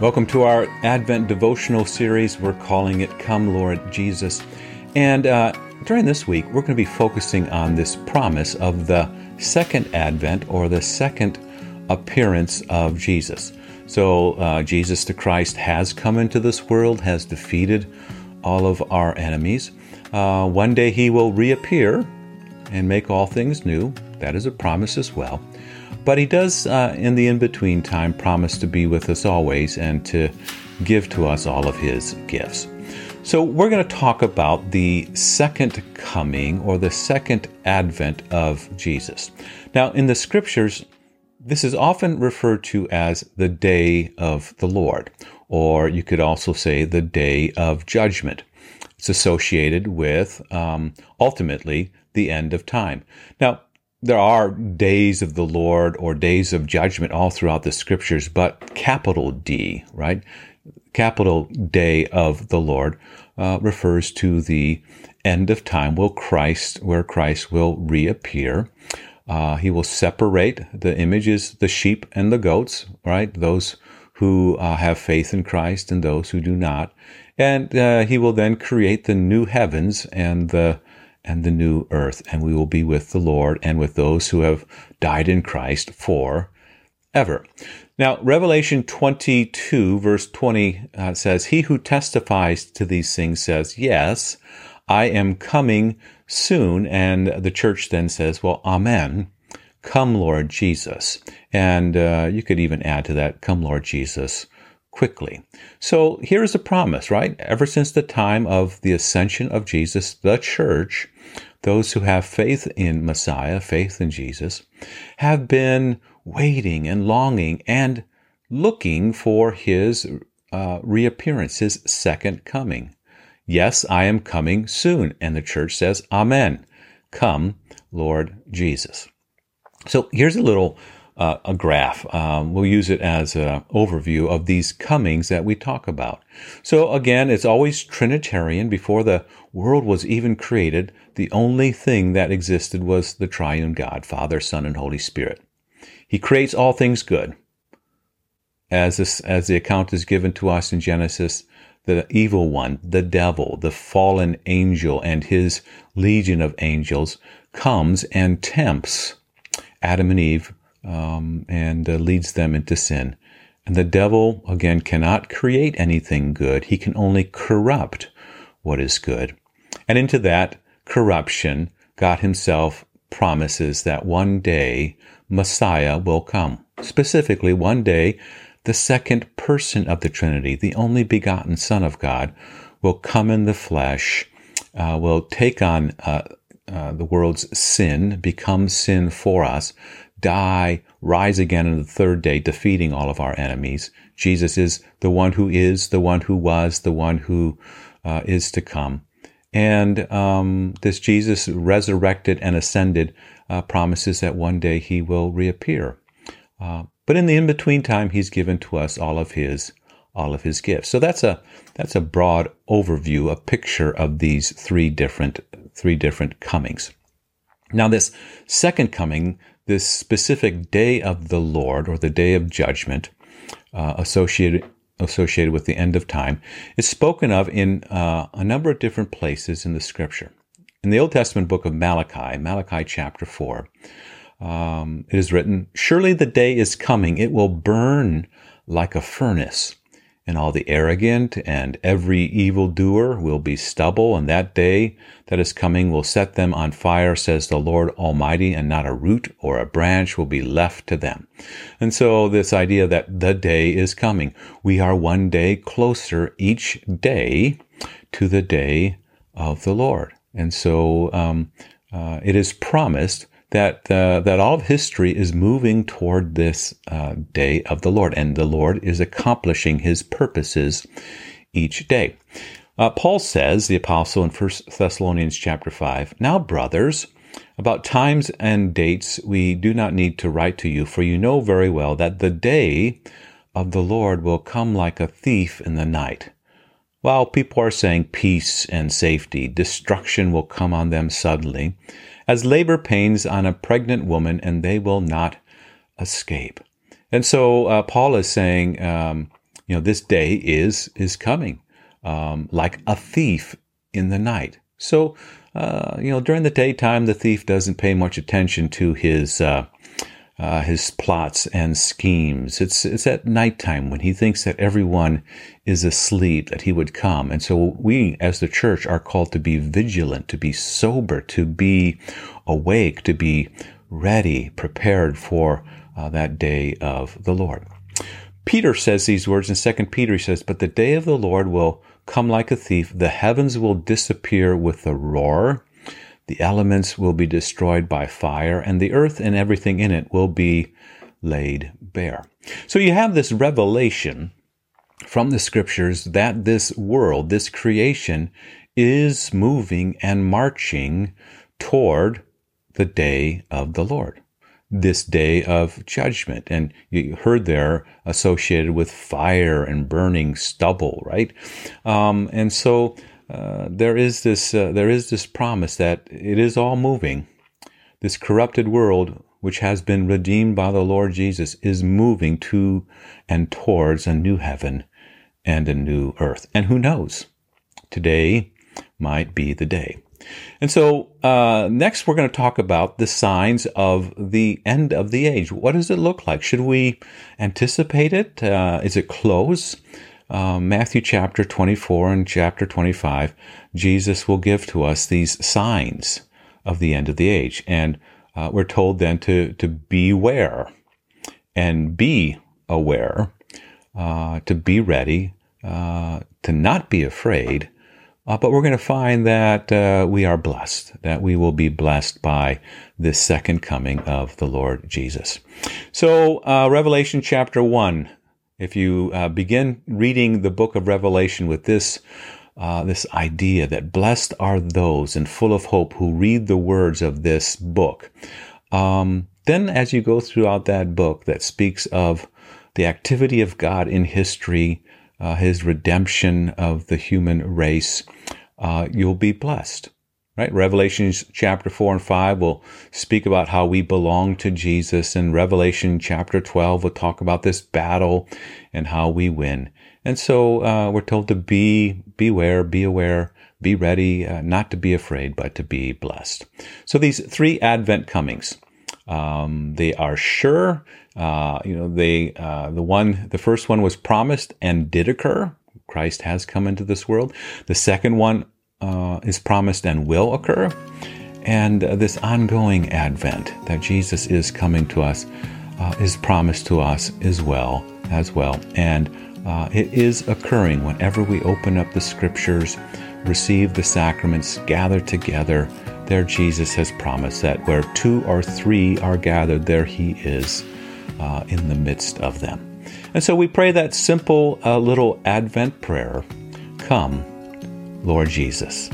Welcome to our Advent devotional series. We're calling it Come, Lord Jesus. And uh, during this week, we're going to be focusing on this promise of the second Advent or the second appearance of Jesus. So, uh, Jesus the Christ has come into this world, has defeated all of our enemies. Uh, one day he will reappear and make all things new. That is a promise as well. But he does, uh, in the in between time, promise to be with us always and to give to us all of his gifts. So, we're going to talk about the second coming or the second advent of Jesus. Now, in the scriptures, this is often referred to as the day of the Lord, or you could also say the day of judgment. It's associated with um, ultimately the end of time. Now, there are days of the Lord or days of judgment all throughout the scriptures, but capital D, right? Capital day of the Lord uh, refers to the end of time will Christ, where Christ will reappear. Uh, he will separate the images, the sheep and the goats, right? Those who uh, have faith in Christ and those who do not. And uh, he will then create the new heavens and the and the new earth, and we will be with the Lord and with those who have died in Christ for ever. Now, Revelation 22, verse 20 uh, says, He who testifies to these things says, Yes, I am coming soon. And the church then says, Well, Amen. Come, Lord Jesus. And uh, you could even add to that, Come, Lord Jesus, quickly. So here's a promise, right? Ever since the time of the ascension of Jesus, the church, those who have faith in Messiah, faith in Jesus, have been waiting and longing and looking for his uh, reappearance, his second coming. Yes, I am coming soon. And the church says, Amen. Come, Lord Jesus. So here's a little uh, a graph. Um, we'll use it as an overview of these comings that we talk about. So again, it's always Trinitarian. Before the world was even created, the only thing that existed was the triune God, Father, Son, and Holy Spirit. He creates all things good. As, this, as the account is given to us in Genesis, the evil one, the devil, the fallen angel, and his legion of angels comes and tempts Adam and Eve um, and uh, leads them into sin. And the devil, again, cannot create anything good. He can only corrupt what is good. And into that corruption, God Himself promises that one day Messiah will come. Specifically, one day, the second person of the Trinity, the only begotten Son of God, will come in the flesh, uh, will take on uh, uh, the world's sin, become sin for us, die, rise again on the third day, defeating all of our enemies. Jesus is the one who is, the one who was, the one who uh, is to come. And um, this Jesus resurrected and ascended uh, promises that one day he will reappear. Uh, but in the in between time, he's given to us all of his all of his gifts. So that's a that's a broad overview, a picture of these three different three different comings. Now, this second coming this specific day of the Lord or the day of judgment uh, associated associated with the end of time is spoken of in uh, a number of different places in the scripture. In the Old Testament book of Malachi, Malachi chapter 4, um, it is written, Surely the day is coming, it will burn like a furnace and all the arrogant and every evildoer will be stubble, and that day that is coming will set them on fire, says the Lord Almighty, and not a root or a branch will be left to them. And so, this idea that the day is coming, we are one day closer each day to the day of the Lord. And so, um, uh, it is promised that uh, that all of history is moving toward this uh, day of the Lord, and the Lord is accomplishing His purposes each day. Uh, Paul says, the apostle in 1 Thessalonians chapter 5, Now, brothers, about times and dates we do not need to write to you, for you know very well that the day of the Lord will come like a thief in the night. While people are saying peace and safety, destruction will come on them suddenly as labor pains on a pregnant woman, and they will not escape. And so uh, Paul is saying, um, you know, this day is is coming um, like a thief in the night. So, uh, you know, during the daytime, the thief doesn't pay much attention to his uh, uh, his plots and schemes. It's it's at nighttime when he thinks that everyone is asleep that he would come. And so we, as the church, are called to be vigilant, to be sober, to be awake, to be ready, prepared for uh, that day of the Lord. Peter says these words in Second Peter. He says, "But the day of the Lord will come like a thief; the heavens will disappear with a roar." The elements will be destroyed by fire, and the earth and everything in it will be laid bare. So you have this revelation from the scriptures that this world, this creation, is moving and marching toward the day of the Lord, this day of judgment. And you heard there associated with fire and burning stubble, right? Um, and so uh, there is this uh, there is this promise that it is all moving. This corrupted world, which has been redeemed by the Lord Jesus, is moving to and towards a new heaven and a new earth. And who knows? Today might be the day. And so, uh, next, we're going to talk about the signs of the end of the age. What does it look like? Should we anticipate it? Uh, is it close? Um, Matthew chapter 24 and chapter 25, Jesus will give to us these signs of the end of the age. And uh, we're told then to, to beware and be aware, uh, to be ready, uh, to not be afraid. Uh, but we're going to find that uh, we are blessed, that we will be blessed by this second coming of the Lord Jesus. So, uh, Revelation chapter 1 if you uh, begin reading the book of Revelation with this, uh, this idea that blessed are those and full of hope who read the words of this book, um, then as you go throughout that book that speaks of the activity of God in history, uh, his redemption of the human race, uh, you'll be blessed. Right? Revelations chapter 4 and 5 will speak about how we belong to Jesus, and Revelation chapter 12 will talk about this battle and how we win. And so uh, we're told to be, beware, be aware, be ready, uh, not to be afraid, but to be blessed. So these three Advent comings, um, they are sure. Uh, you know, they uh, the one, the first one was promised and did occur. Christ has come into this world. The second one uh, is promised and will occur, and uh, this ongoing advent that Jesus is coming to us uh, is promised to us as well as well, and uh, it is occurring whenever we open up the Scriptures, receive the sacraments, gather together. There, Jesus has promised that where two or three are gathered, there He is uh, in the midst of them. And so we pray that simple uh, little Advent prayer Come, Lord Jesus.